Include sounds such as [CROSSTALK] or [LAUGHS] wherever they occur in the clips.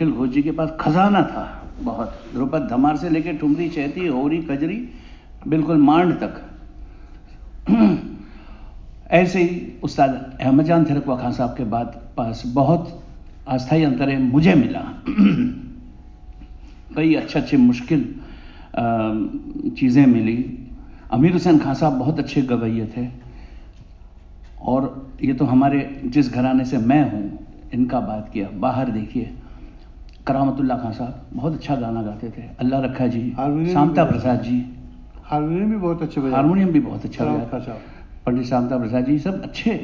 निखिल घोष जी के पास खजाना था, बहुत। ध्रुपद धमार से लेकर ठुमरी, चैती होरी कजरी, बिल्कुल मांड तक। [CLEARS THROAT] ऐसे ही उस्ताद अहमद जान थिरकवा खान साहब के बाद पास बहुत अस्थाई अंतरे मुझे मिला। [CLEARS THROAT] कई अच्छे अच्छे मुश्किल चीज़ें मिली। अमीर हुसैन खान साहब बहुत अच्छे गवैये थे। और ये तो हमारे जिस घराने से मैं हूँ, इनका बात किया। बाहर देखिए करामतुल्ला खान साहब बहुत अच्छा गाना गाते थे। अल्लाह रखा जी शांता प्रसाद जी। हारमोनियम भी बहुत अच्छे हारमोनियम भी बहुत अच्छा साहब। पंडित शांता प्रसाद जी सब अच्छे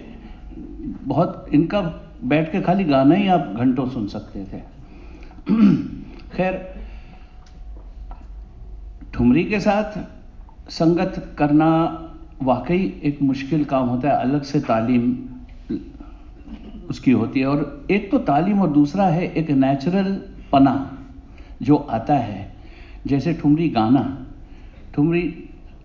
बहुत इनका बैठ के खाली गाना ही आप घंटों सुन सकते थे। [CLEARS THROAT] खैर ठुमरी के साथ संगत करना वाकई एक मुश्किल काम होता है अलग से तालीम उसकी होती है। और एक तो तालीम और दूसरा है एक नेचुरल पना जो आता है। जैसे ठुमरी गाना। ठुमरी,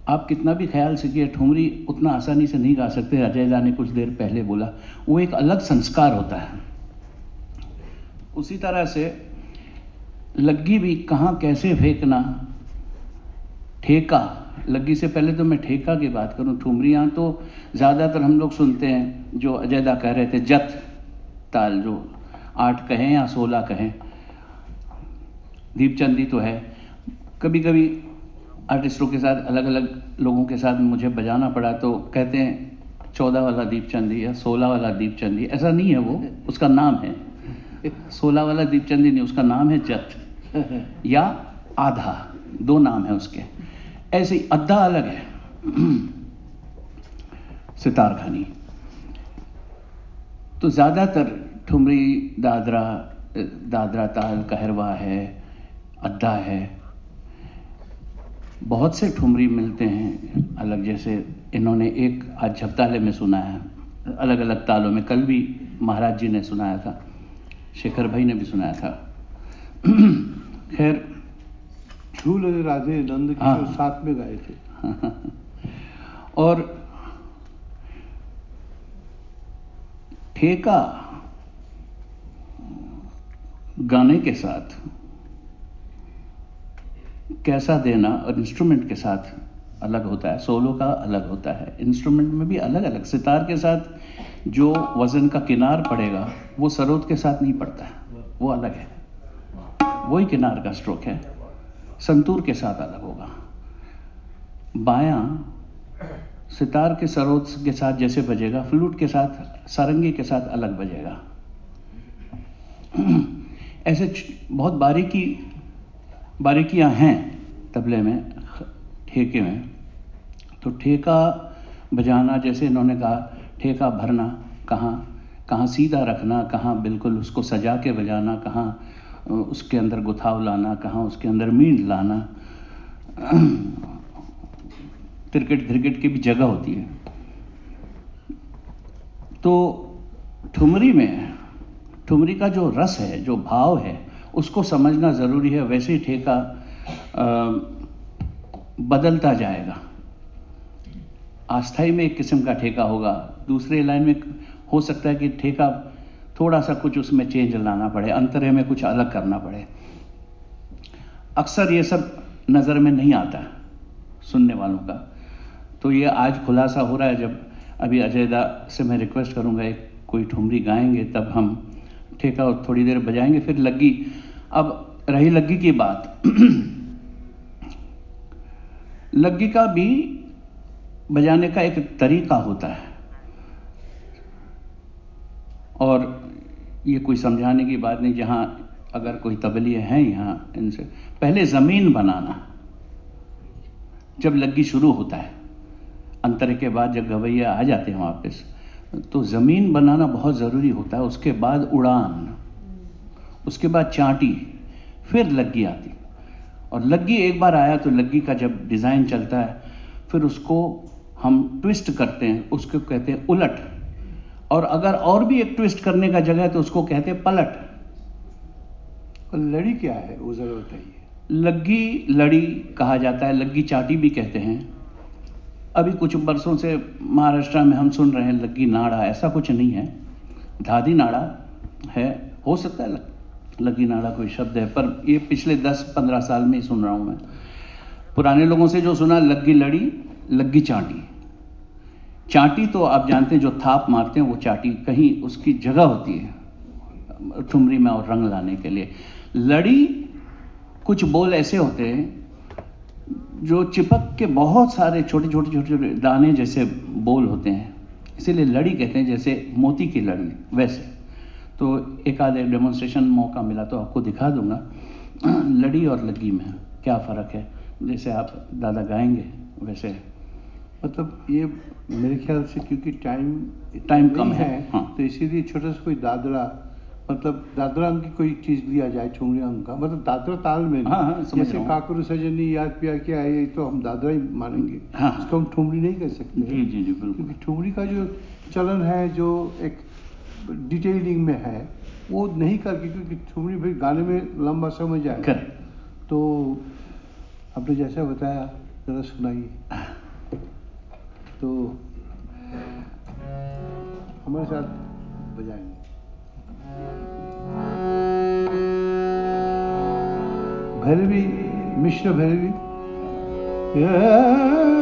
आप कितना भी ख्याल से किए, ठुमरी उतना आसानी से नहीं गा सकते। अजय दा ने कुछ देर पहले बोला, वो एक अलग संस्कार होता है। उसी तरह से लग्गी भी कहाँ कैसे फेंकना? ठेका। लग्गी से पहले तो मैं ठेका की बात करूँ। ठुमरियाँ तो ज़्यादातर हम लोग सुनते हैं, जो अजय दा कह रहे थे, जत। ताल जो आठ कहें या सोलह कहें दीपचंदी तो है। कभी कभी आर्टिस्टों के साथ अलग अलग लोगों के साथ मुझे बजाना पड़ा तो कहते हैं चौदह वाला दीपचंदी या सोलह वाला दीपचंदी। ऐसा नहीं है वो उसका नाम है। सोलह वाला दीपचंदी नहीं उसका नाम है जत [LAUGHS] या आधा। दो नाम है उसके। ऐसे ही अद्धा अलग है। [CLEARS THROAT] सितार खानी। तो ज़्यादातर ठुमरी दादरा दादरा ताल कहरवा है अद्धा है बहुत से ठुमरी मिलते हैं अलग जैसे इन्होंने एक आज झपताले में सुनाया है अलग अलग तालों में कल भी महाराज जी ने सुनाया था शेखर भाई ने भी सुनाया था [CLEARS THROAT] खैर झूल राधे नंद हाँ। किशोर साथ में गाए थे [LAUGHS] और ठेका गाने के साथ। कैसा देना और इंस्ट्रूमेंट के साथ अलग होता है सोलो का अलग होता है। इंस्ट्रूमेंट में भी अलग अलग सितार के साथ जो वज़न का किनार पड़ेगा, वो सरोद के साथ नहीं पड़ता है। वो अलग है। वही किनार का स्ट्रोक है। संतूर के साथ अलग होगा। बायां सितार के सरोद के साथ जैसे बजेगा, फ्लूट के साथ, सारंगी के साथ अलग बजेगा। ऐसे बहुत बारीकी, बारीकियाँ हैं तबले में, ठेके में। तो ठेका बजाना, जैसे इन्होंने कहा, ठेका भरना, कहाँ कहाँ सीधा रखना, कहाँ बिल्कुल उसको सजा के बजाना, कहाँ, उसके अंदर गुथाव लाना, कहाँ उसके अंदर मींड लाना। क्रिकेट क्रिकेट की भी जगह होती है। तो ठुमरी में, ठुमरी का जो रस है, जो भाव है, उसको समझना ज़रूरी है। वैसे ही ठेका बदलता जाएगा। अस्थाई में एक किस्म का ठेका होगा। दूसरे लाइन में हो सकता है कि ठेका थोड़ा सा कुछ उसमें चेंज लाना पड़े अंतरे में कुछ अलग करना पड़े। अक्सर ये सब नज़र में नहीं आता सुनने वालों का। तो ये आज खुलासा हो रहा है, जब अभी अजय दा से मैं रिक्वेस्ट करूँगा एक कोई ठुमरी गाएँगे, तब हम ठेका और थोड़ी देर बजाएँगे, फिर लग्गी। अब रही लग्गी की बात। [CLEARS THROAT] लग्गी का भी बजाने का एक तरीका होता है। और ये कोई समझाने की बात नहीं, जहाँ अगर कोई तबलिए हैं यहाँ इनसे, पहले ज़मीन बनाना, जब लग्गी शुरू होता है। अंतर के बाद जब गवैया आ जाते हैं वापस तो ज़मीन बनाना बहुत ज़रूरी होता है उसके बाद उड़ान उसके बाद चांटी फिर लग्गी आती। और लग्गी एक बार आया तो लग्गी का जब डिज़ाइन चलता है फिर उसको हम ट्विस्ट करते हैं उसको कहते हैं उलट। और अगर और भी एक ट्विस्ट करने का जगह है तो उसको कहते हैं पलट। और लड़ी क्या है? वो जरा बताइए। लग्गी लड़ी कहा जाता है लग्गी चाटी भी कहते हैं। अभी कुछ बरसों से महाराष्ट्र में हम सुन रहे हैं लग्गी नाड़ा, ऐसा कुछ नहीं है। धादी नाड़ा है, हो सकता है लगी नाड़ा कोई शब्द है, पर ये पिछले 10-15 साल में ही सुन रहा हूँ मैं। पुराने लोगों से जो सुना, लग्गी लड़ी, लग्गी चाटी। चाटी तो आप जानते हैं, जो थाप मारते हैं, वो चाटी कहीं उसकी जगह होती है, ठुमरी में और रंग लाने के लिए। लड़ी कुछ बोल ऐसे होते हैं जो चिपक के बहुत सारे छोटे छोटे छोटे छोटे दाने जैसे बोल होते हैं। इसीलिए लड़ी कहते हैं जैसे मोती की लड़ी वैसे। तो एक आधे डेमोन्स्ट्रेशन मौका मिला तो आपको दिखा दूँगा। [CLEARS THROAT] लड़ी और लगी में क्या फ़र्क है? जैसे आप दादा गाएँगे वैसे। मतलब ये मेरे ख्याल से क्योंकि टाइम टाइम कम है, है, हाँ। तो इसीलिए छोटा सा कोई दादरा मतलब दादरा अंग की कोई चीज़ लिया जाए ठुमरी अंग का मतलब दादरा ताल में हाँ, हाँ, जैसे हूँ। काकुर सजनी याद पिया के आए तो हम दादरा ही मानेंगे। हाँ। इसको हम ठुमरी नहीं कर सकते। जी जी जी बिल्कुल। क्योंकि ठुमरी का जो चलन है जो एक डिटेलिंग में है वो नहीं करके क्योंकि ठुमरी भाई गाने में लंबा समय जाए। करेक्ट तो आपने जैसा बताया जरा सुनाइए। तो हमारे साथ बजाएँगे। भैरवी मिश्र भैरवी तड़पत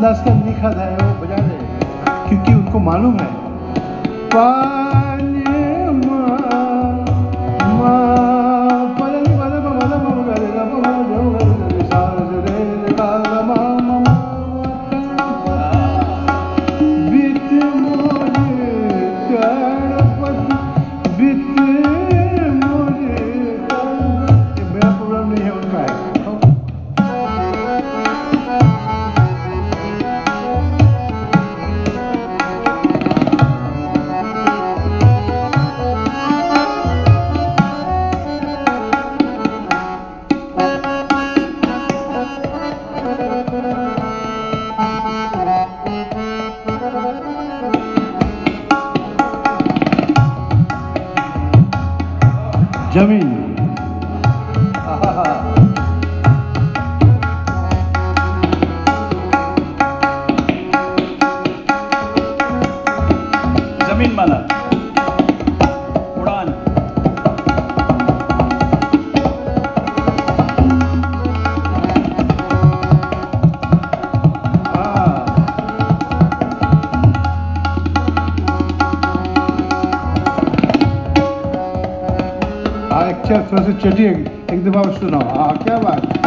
अंदाज का लिखा जाए वो बजा दे क्योंकि उनको मालूम है। अच्छा थोड़ा सा चटिए एक दफ़ा और सुनाओ हाँ क्या बात चाट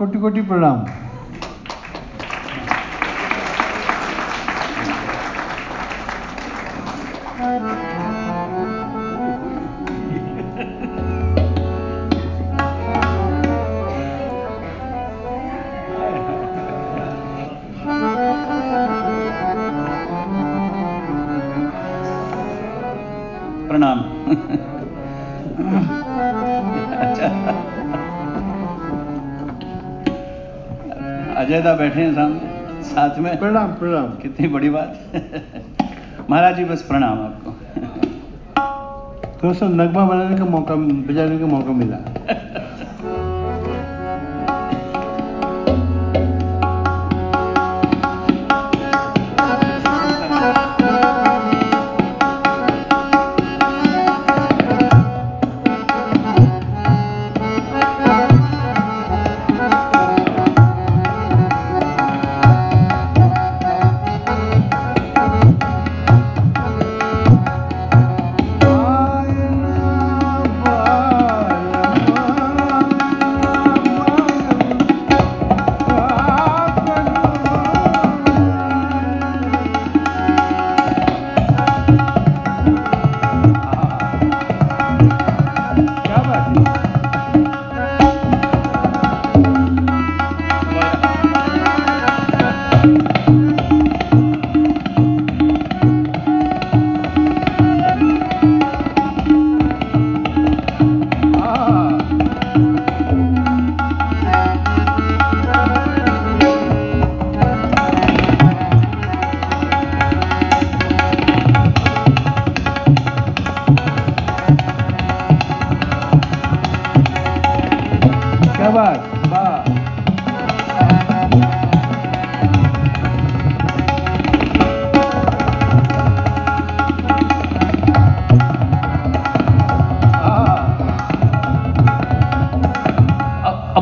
कोटि कोटि प्रणाम। प्रणाम। [LAUGHS] अच्छा। अजय दा बैठे हैं सामने साथ में। प्रणाम प्रणाम। कितनी बड़ी बात। महाराज जी बस प्रणाम आपको। थोड़ा सा नगमा बनाने का मौका बजाने का मौका मिला।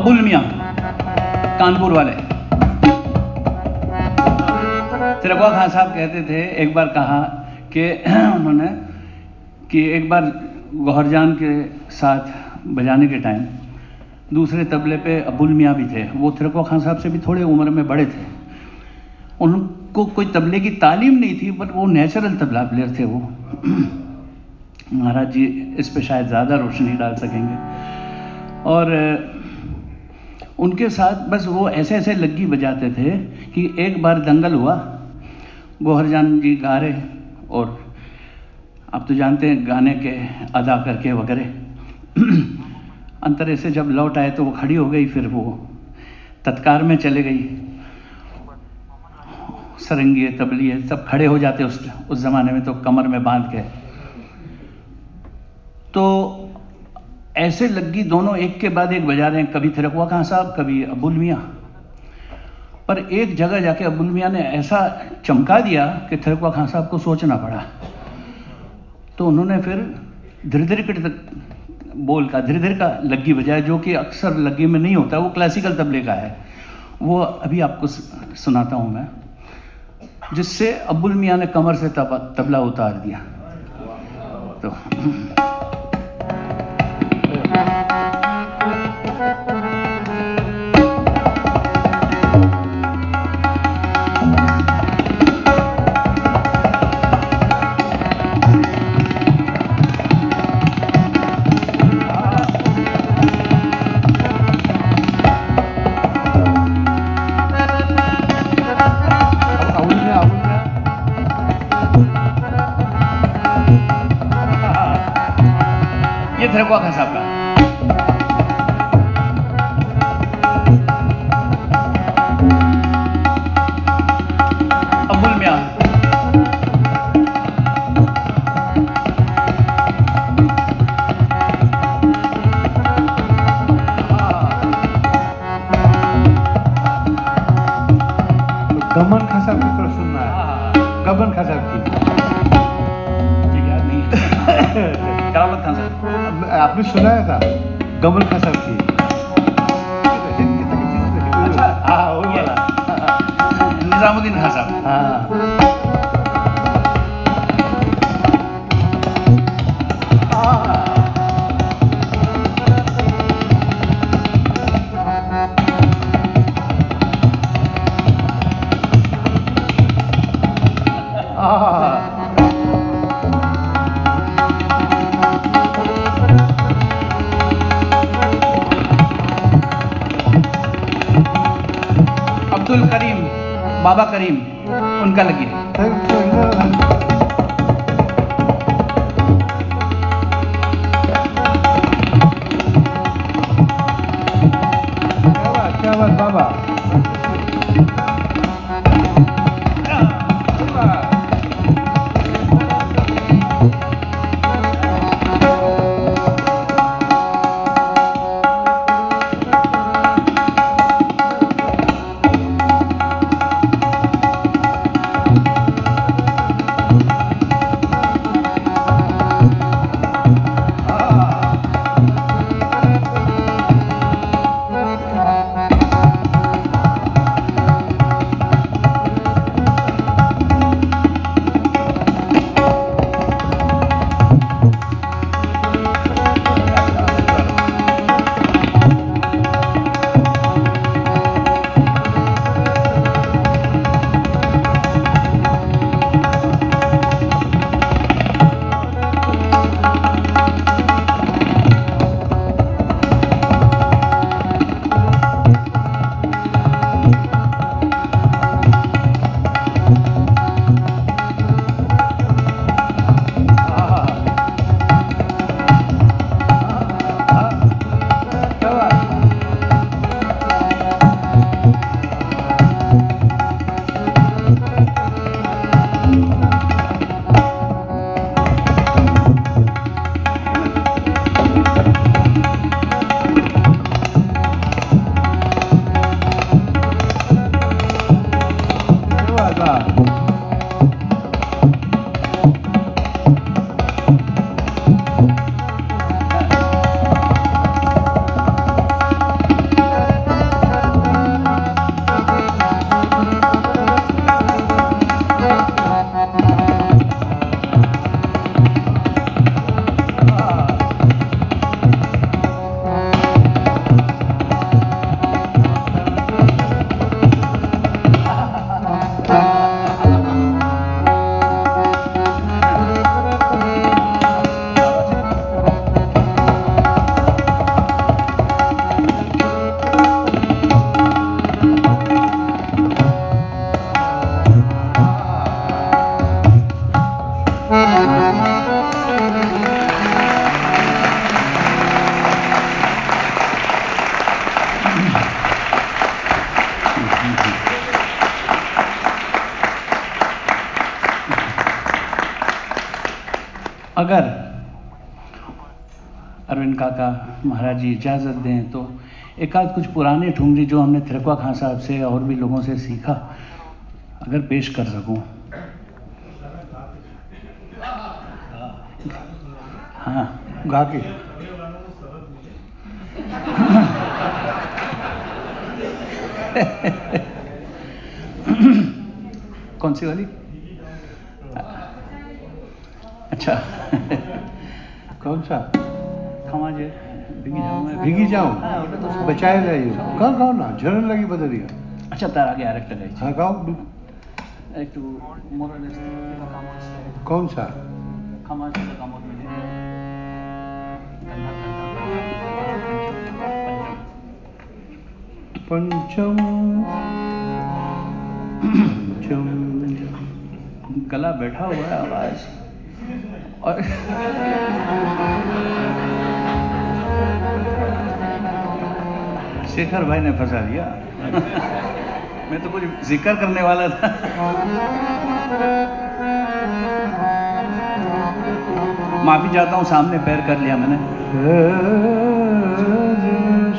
अबुल मियाँ कानपुर वाले। तिरकुआ खान साहब कहते थे, एक बार कहा कि [CLEARS THROAT] उन्होंने कि एक बार गौहरजान के साथ बजाने के टाइम दूसरे तबले पे अबुल मियाँ भी थे। वो तिरकुआ खान साहब से भी थोड़े उम्र में बड़े थे। उनको कोई तबले की तालीम नहीं थी बट वो नेचुरल तबला प्लेयर थे वो। [CLEARS THROAT] महाराज जी, इस पे शायद ज़्यादा रोशनी डाल सकेंगे। और उनके साथ बस वो ऐसे ऐसे लग्गी बजाते थे कि एक बार दंगल हुआ, गोहरजान जी गा रहे और आप तो जानते हैं गाने के अदा करके वगैरह। [CLEARS THROAT] अंतरे से जब लौट आए तो वो खड़ी हो गई, फिर वो तत्कार में चले गई। सरंगी तबली सब खड़े हो जाते उस उस ज़माने में तो कमर में बाँध के। तो ऐसे लग्गी दोनों एक के बाद एक बजा रहे हैं, कभी थिरकवा खां साहब, कभी अबुल मियाँ। पर एक जगह जाके अबुल मियाँ ने ऐसा चमका दिया कि थिरकवा खां साहब को सोचना पड़ा। तो उन्होंने फिर धीरे धीरे के तक बोल का धीरे धीरे का लग्गी बजाया, जो कि अक्सर लग्गी में नहीं होता, वो क्लासिकल तबले का है। वो अभी आपको सुनाता हूँ मैं, जिससे अबुल मियाँ ने कमर से तबला उतार दिया। तो ये थिरकवा खां आपने सुनाया था गमन का अच्छा, महाराज जी इजाज़त दें तो एक आध कुछ पुराने ठुमरी जो हमने थिरकवा खान साहब से और भी लोगों से सीखा, अगर पेश कर सकूँ। हाँ गा के। कौन सी वाली? अच्छा। कौन सा? खमा जे। हाँ, भीगी जाऊँ। बचाए लाइयो कहाँ गाओ ना? झरन लगी बदलिया अच्छा तारा के कैरेक्टर है हाँ गाओ बिल्कुल तो कौन सा? पंचम। पंचम। गला बैठा हुआ है आवाज़। और शेखर भाई ने फंसा दिया मैं तो कुछ जिक्र करने वाला था माफी चाहता हूँ सामने पैर कर लिया मैंने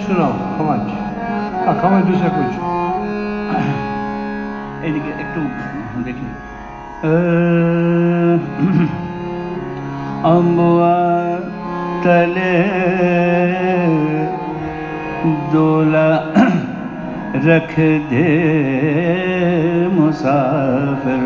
सुनाओ खमाज हाँ खमाज दूसरा कुछ এদিকে একটু দেখি अम्बुआ तले दोला [CLEARS THROAT] रख दे मुसाफिर।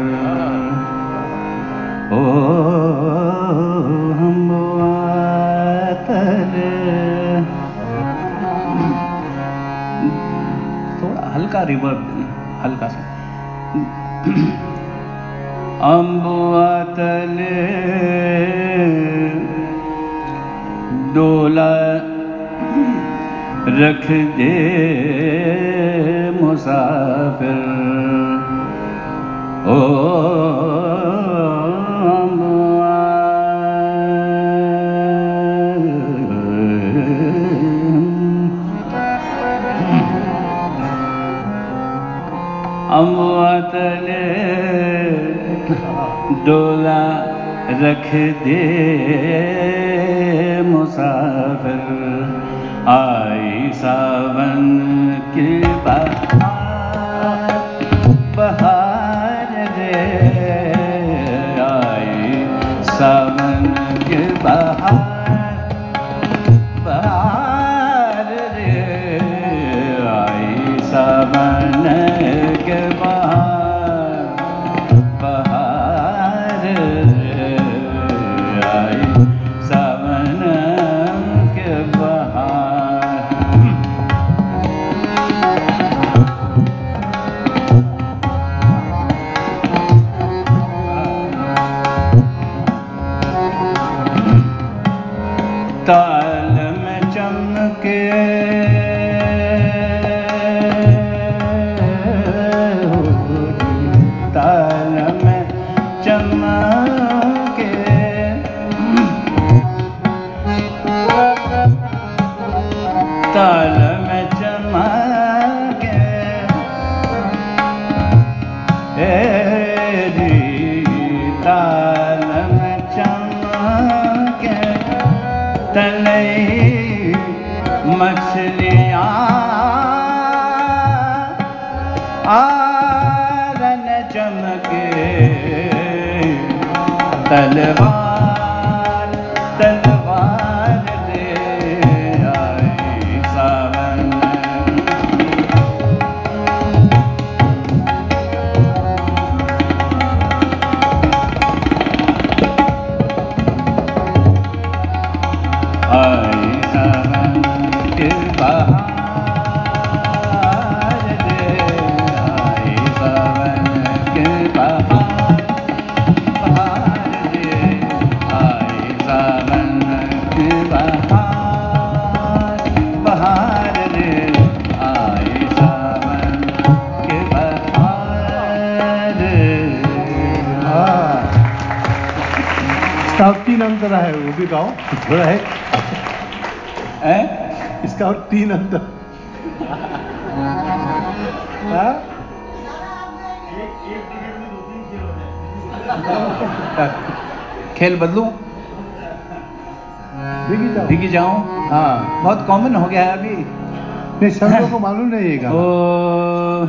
थोड़ा है। इसका और तीन अंत हाँ? खेल बदलू? भीगी जाऊँ। हाँ। बहुत कॉमन हो गया है अभी। नहीं सब लोगों को मालूम नहीं है ओ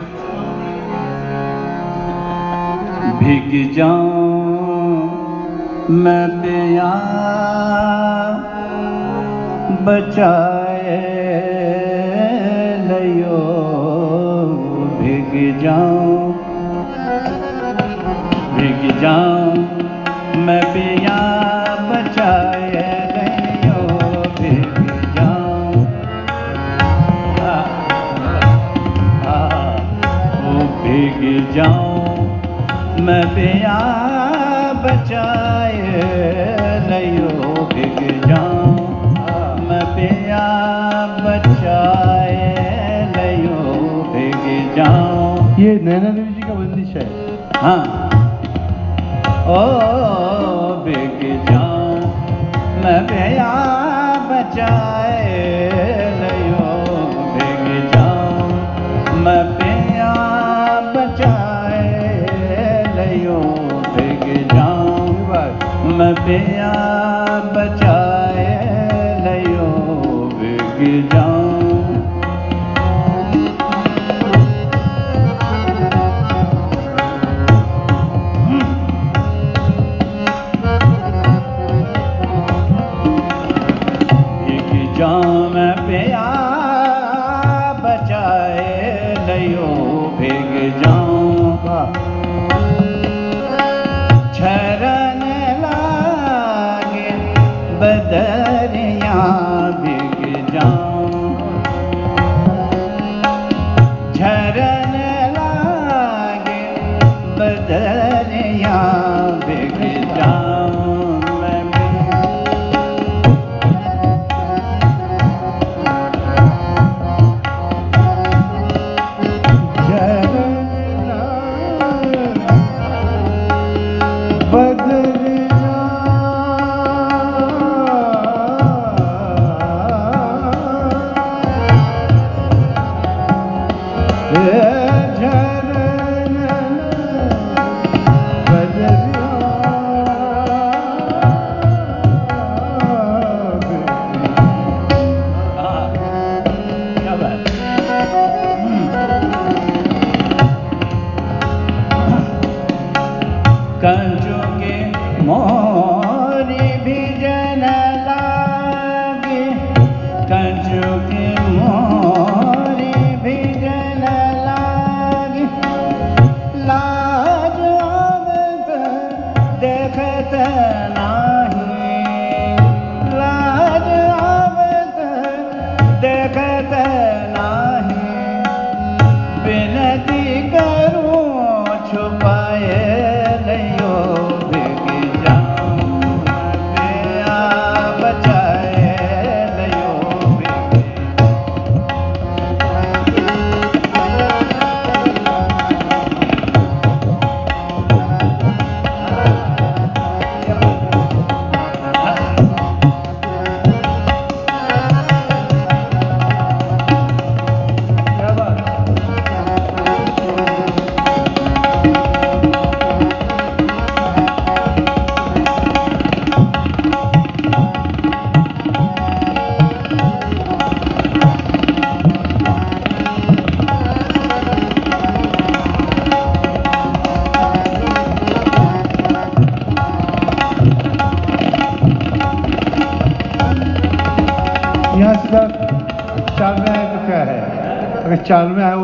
भिग जाऊँ। मैं पिया बचाए लियो, भिग जाऊँ। भिग जाऊँ। मैं पिया बचाए लियो, भिग जाऊँ। भिग जाऊँ। मैं पिया नैना देवी जी का बंदिश है। हाँ। ओ, ओ, ओ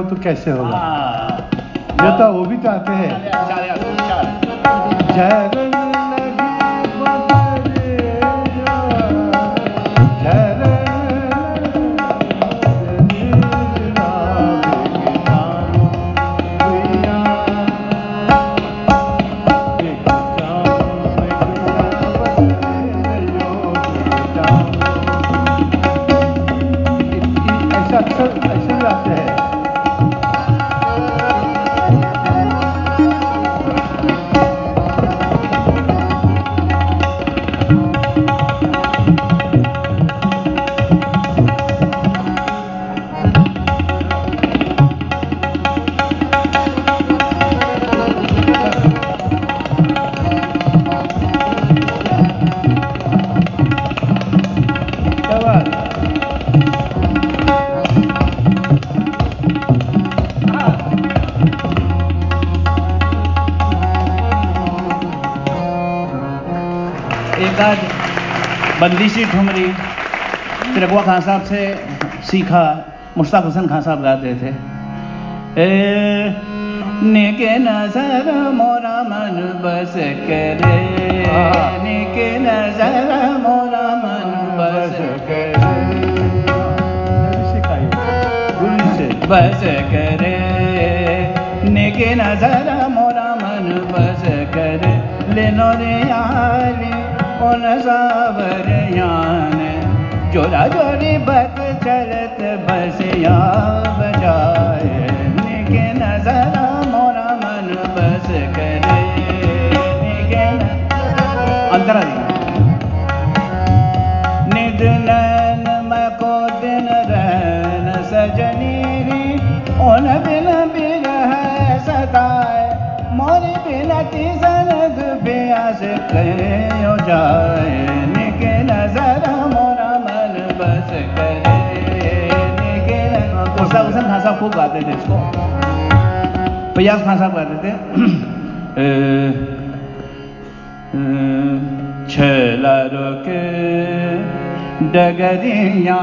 वो तो कैसे होगा? ये वो तो वो भी तो आते हैं। चार खान साहब से सीखा, मुश्ताक हुसैन खान साहब गाते थे। ए, निके नज़र मोरा मन बस करे। निके नज़र मोरा मन बस करे। बस करे। निके नज़र मोरा मन बस करे। लेनो रे याले उन सावर यान जोरा जोरी बत चलत बस या बजाए। निके नज़र मोरा मन बस करे। निद नैन मको दिन ओन बिन सताए। मोरी बिनती जाए। मुश्ताक हुसैन खान साहब खूब गाते थे इसको। फैयाज खान साहब गाते थे। छला रोके डगरिया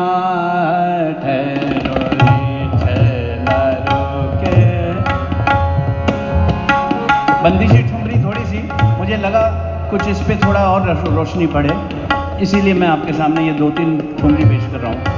बंदिशी ठुमरी थोड़ी सी, मुझे लगा कुछ इस पर थोड़ा और रोशनी पड़े। इसीलिए मैं आपके सामने ये दो तीन ठुमरी पेश कर रहा हूँ।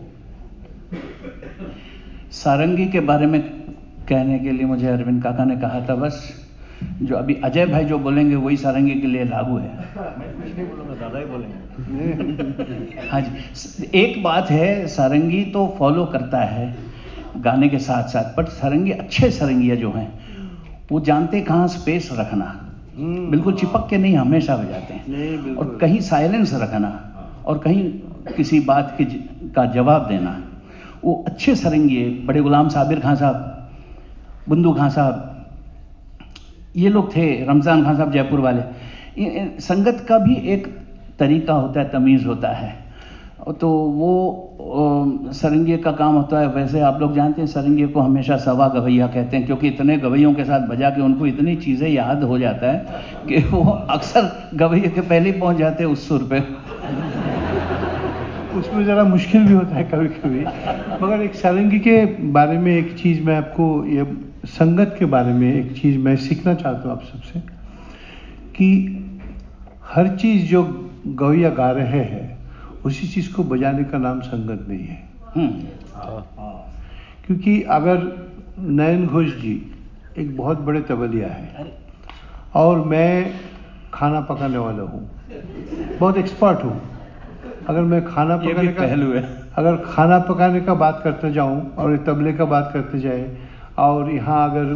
सारंगी के बारे में कहने के लिए मुझे अरविंद काका ने कहा था बस जो अभी अजय भाई जो बोलेंगे वही सारंगी के लिए लागू है. मैं कुछ नहीं बोलूँगा दादा ही बोलेंगे। हाँ जी एक बात है सारंगी तो फॉलो करता है गाने के साथ साथ बट सारंगी अच्छे सारंगिया जो हैं वो जानते कहाँ स्पेस रखना। हम्म। बिल्कुल चिपक के नहीं हमेशा बजाते हैं। और कहीं साइलेंस रखना और कहीं किसी बात के का जवाब देना। वो अच्छे सरंगी, बड़े गुलाम साबिर खान साहब बंदू खान साहब, ये लोग थे, रमज़ान खान साहब जयपुर वाले। संगत का भी एक तरीका होता है, तमीज़ होता है। तो वो सरंगी का काम होता है, वैसे आप लोग जानते हैं, सरंगी को हमेशा सवा गवैया कहते हैं, क्योंकि इतने गवैयों के साथ बजा के उनको इतनी चीज़ें याद हो जाता है कि वो अक्सर गवैये के पहले पहुँच जाते हैं उस सुर पे। उसमें ज़रा मुश्किल भी होता है कभी कभी मगर एक सारंगी के बारे में एक चीज़ मैं आपको ये संगत के बारे में एक चीज़ मैं सीखना चाहता हूँ आप सबसे कि हर चीज़ जो गवैया गा रहे हैं उसी चीज़ को बजाने का नाम संगत नहीं है। हम्म। क्योंकि अगर नयन घोष जी एक बहुत बड़े तबलिया है और मैं खाना पकाने वाला हूँ बहुत एक्सपर्ट हूँ अगर मैं खाना पकाने का पहलू है अगर खाना पकाने का बात करते जाऊँ और तबले का बात करते जाए और यहाँ अगर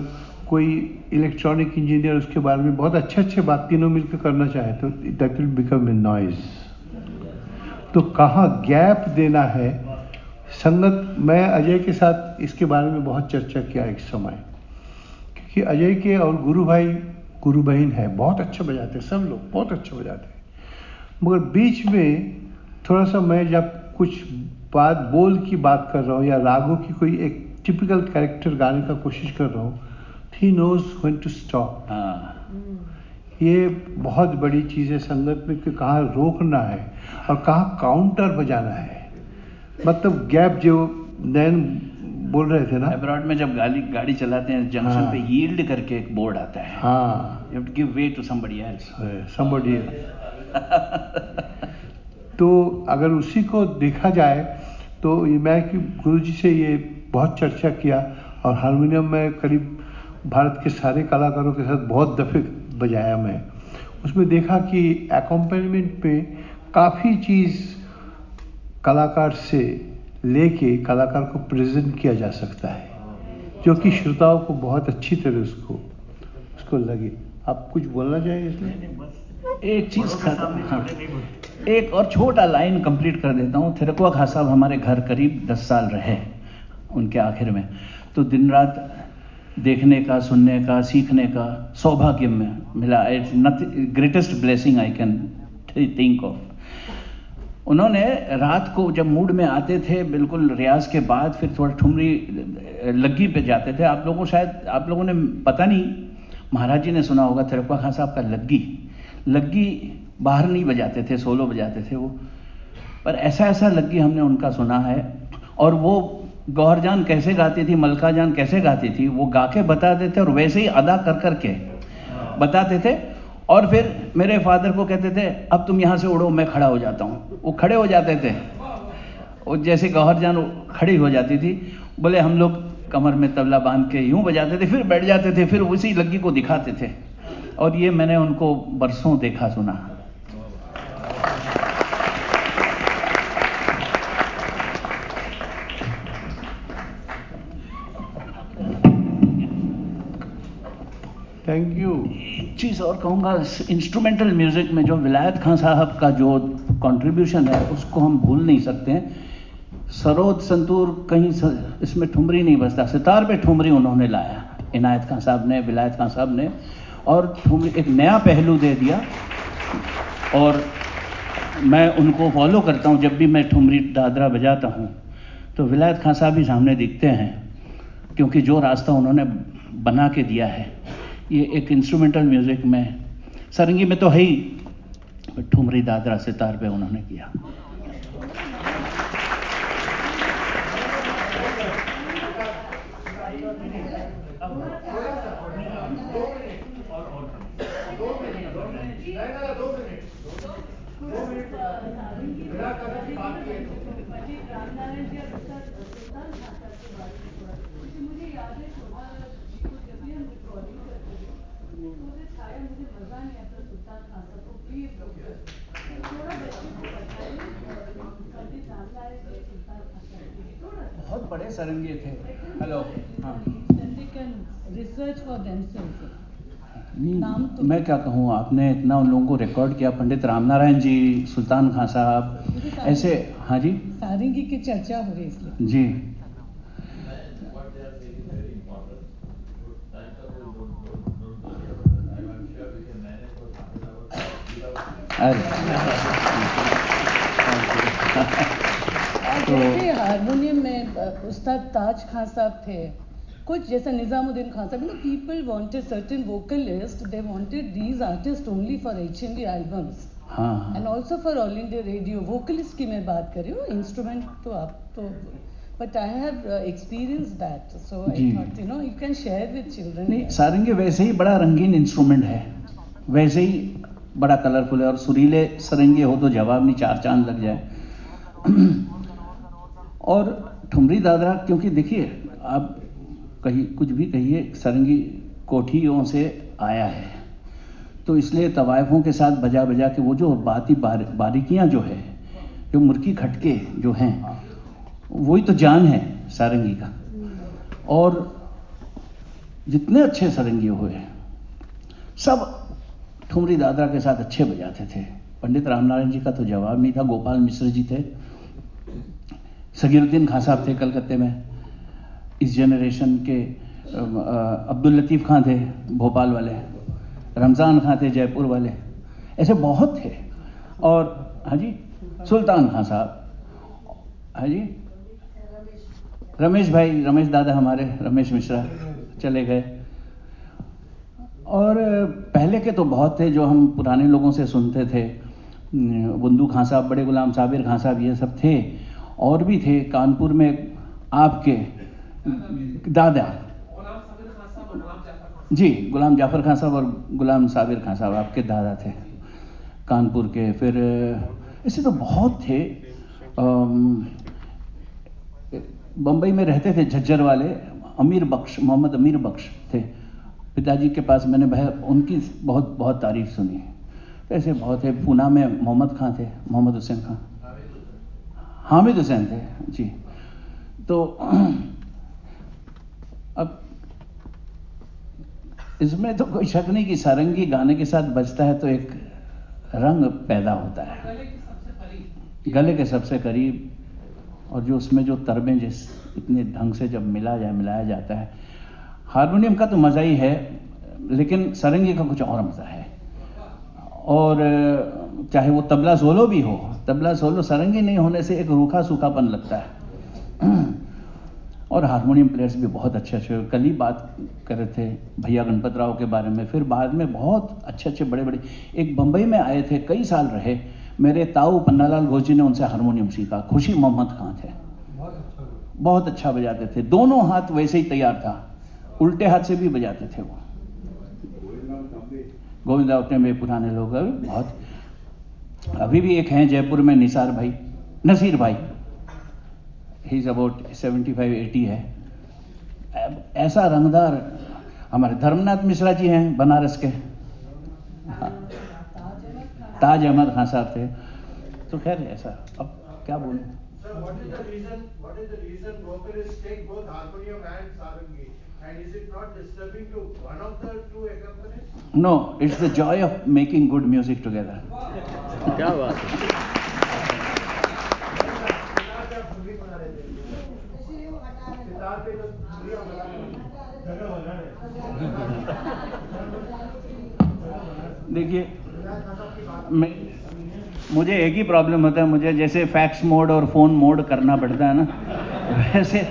कोई इलेक्ट्रॉनिक इंजीनियर उसके बारे में बहुत अच्छे अच्छे बात तीनों मिलकर करना चाहे तो that will become a noise तो कहाँ गैप देना है? संगत मैं अजय के साथ इसके बारे में बहुत चर्चा किया एक समय। क्योंकि अजय के और गुरु भाई गुरु बहन है बहुत अच्छा बजाते सब लोग बहुत अच्छा बजाते मगर बीच में थोड़ा सा मैं जब कुछ बात बोल की बात कर रहा हूँ या रागों की कोई एक टिपिकल कैरेक्टर गाने का कोशिश कर रहा हूँ he knows when to stop हाँ। ये बहुत बड़ी चीज़ है संगत में कि कहाँ रोकना है और कहाँ काउंटर बजाना है। मतलब गैप जो नैन बोल रहे थे ना। अब्रॉड में जब गाड़ी गाड़ी चलाते हैं जंक्शन हाँ। पे यील्ड करके एक बोर्ड आता है। हाँ। You give way to somebody else somebody [LAUGHS] तो अगर उसी को देखा जाए तो ये मैं कि गुरु जी से ये बहुत चर्चा किया और हारमोनियम में करीब भारत के सारे कलाकारों के साथ बहुत दफ़े बजाया मैं। उसमें देखा कि एकोम्पनीमेंट पे काफ़ी चीज़ कलाकार से लेके कलाकार को प्रेजेंट किया जा सकता है जो कि श्रोताओं को बहुत अच्छी तरह उसको उसको लगे। आप कुछ बोलना चाहेंगे इसमें? एक चीज़ खत्म हाँ। एक और छोटा लाइन कंप्लीट कर देता हूँ। थिरकुआ खां साहब हमारे घर करीब दस साल रहे, उनके आखिर में। तो दिन रात देखने का, सुनने का, सीखने का सौभाग्य में मिला। It's greatest blessing I can think of उन्होंने रात को जब मूड में आते थे, बिल्कुल रियाज के बाद फिर थोड़ा ठुमरी लग्गी पे जाते थे। आप लोगों, शायद आप लोगों ने पता नहीं, महाराज जी ने सुना होगा, थिरकुआ खान साहब का लग्गी। लग्गी बाहर नहीं बजाते थे, सोलो बजाते थे वो। पर ऐसा ऐसा लग्गी हमने उनका सुना है। और वो गौहर जान कैसे गाती थी, मलका जान कैसे गाती थी, वो गा के बताते थे और वैसे ही अदा कर कर के बताते थे। और फिर मेरे फादर को कहते थे, अब तुम यहाँ से उड़ो, मैं खड़ा हो जाता हूँ। वो खड़े हो जाते थे। और जैसे गौहर जान खड़ी हो जाती थी, बोले, हम लोग कमर में तबला बाँध के यूँ बजाते थे, फिर बैठ जाते थे, फिर उसी लग्गी को दिखाते थे। और ये मैंने उनको बरसों देखा, सुना। थैंक यू चीज़ और कहूँगा इंस्ट्रूमेंटल म्यूज़िक में जो विलायत खान साहब का जो कंट्रीब्यूशन है उसको हम भूल नहीं सकते हैं। सरोद संतूर कहीं स, इसमें ठुमरी नहीं बजता सितार पे ठुमरी उन्होंने लाया। इनायत खान साहब ने विलायत खान साहब ने और ठुमरी एक नया पहलू दे दिया। और मैं उनको फॉलो करता हूँ जब भी मैं ठुमरी दादरा बजाता हूँ। तो विलायत खान साहब भी सामने दिखते हैं क्योंकि जो रास्ता उन्होंने बना के दिया है ये एक इंस्ट्रूमेंटल म्यूज़िक में सरंगी में तो है ही ठुमरी दादरा सितार पे उन्होंने किया बहुत पढ़े सरंगी थे। हेलो हाँ। तो- मैं क्या कहूँ आपने इतना उन लोगों को रिकॉर्ड किया पंडित रामनारायण जी सुल्तान खान साहब ऐसे हाँ जी? सारंगी की चर्चा हो रही है जी। अरे। हाँ। जैसे हारमोनियम में उस्ताद ताज खान साहब थे। कुछ जैसा निजामुद्दीन खान साहब मतलब people wanted certain vocalist they wanted these artist only for H N D albums and also for All India Radio vocalist की मैं बात कर रही हूँ इंस्ट्रूमेंट तो आप तो but I have experience with children सारंगे वैसे ही बड़ा रंगीन इंस्ट्रूमेंट है। वैसे ही बड़ा कलरफुल है और सुरीले सरंगे हो तो जवाब नहीं चार चाँद लग जाए। और ठुमरी दादरा क्योंकि देखिए आप कहीं कुछ भी कहिए सरंगी कोठियों से आया है। तो इसलिए तवायफों के साथ बजा बजा के वो जो बाती बार, बारीकियाँ जो है जो मुर्की खटके जो हैं वही तो जान है सारंगी का। और जितने अच्छे सारंगी हुए सब ठुमरी दादरा के साथ अच्छे बजाते थे। पंडित रामनारायण जी का तो जवाब नहीं था गोपाल मिश्र जी थे। सगीरुद्दीन खान साहब थे कलकत्ते में। इस जनरेशन के अब्दुल लतीफ़ खान थे, भोपाल वाले। रमज़ान खान थे, जयपुर वाले। ऐसे बहुत थे। और हाँ जी, सुल्तान खान साहब। हाँ जी। रमेश भाई, रमेश दादा हमारे, रमेश मिश्रा चले गए। और, पहले के तो बहुत थे जो हम पुराने लोगों से सुनते थे। बंदू खान साहब, बड़े गुलाम साबिर खान साहब, ये सब थे। और भी थे कानपुर में आपके दादा। जी, गुलाम जाफ़र खान साहब और गुलाम साबिर खान साहब आपके दादा थे कानपुर के। फिर, ऐसे तो बहुत थे। बम्बई में रहते थे झज्जर वाले, अमीर बख्श, मोहम्मद अमीर बख्श थे। पिताजी के पास मैंने भय उनकी बहुत बहुत तारीफ़ सुनी। तो ऐसे बहुत थे। पूना में मोहम्मद खान थे, मोहम्मद हुसैन खान। हामिद हुसैन थे जी। तो अब इसमें तो कोई शक नहीं कि सारंगी गाने के साथ बजता है तो एक रंग पैदा होता है। गले के सबसे करीब और जो उसमें जो तरबें जिस इतने ढंग से जब मिला जाए मिलाया जाता है। हारमोनियम का तो मज़ा ही है लेकिन सरंगी का कुछ और मज़ा है। और चाहे वो तबला सोलो भी हो तबला सोलो सरंगी नहीं होने से एक रूखा सूखापन लगता है। [CLEARS THROAT] और हारमोनियम प्लेयर्स भी बहुत अच्छे अच्छे। कल ही बात कर रहे थे भैया गणपत राव के बारे में फिर बाद में बहुत अच्छे अच्छे बड़े बड़े। एक बम्बई में आए थे कई साल रहे। मेरे ताऊ पन्नालाल घोष जी ने उनसे हारमोनियम सीखा। खुशी मोहम्मद खान थे। बहुत अच्छा बजाते थे। दोनों हाथ वैसे ही तैयार था। उल्टे हाथ से भी बजाते थे वो। गोविंद रावते में पुराने लोग अभी बहुत। अभी भी एक हैं जयपुर में निसार भाई नसीर भाई। He is about seventy five eighty है ऐसा रंगदार हमारे धर्मनाथ मिश्रा जी हैं बनारस के। ताज अहमद खान साहब थे। तो खैर ऐसा। अब क्या बोलूँ? What is the reason, what is the reason take both harmonium and sarangi? And is it not disturbing to one of the two accompanists? No, it's the joy of making good music together. क्या बात है देखिए मैं मुझे एक ही problem होता है मुझे जैसे फैक्स मोड और फ़ोन मोड करना पड़ता है ना वैसे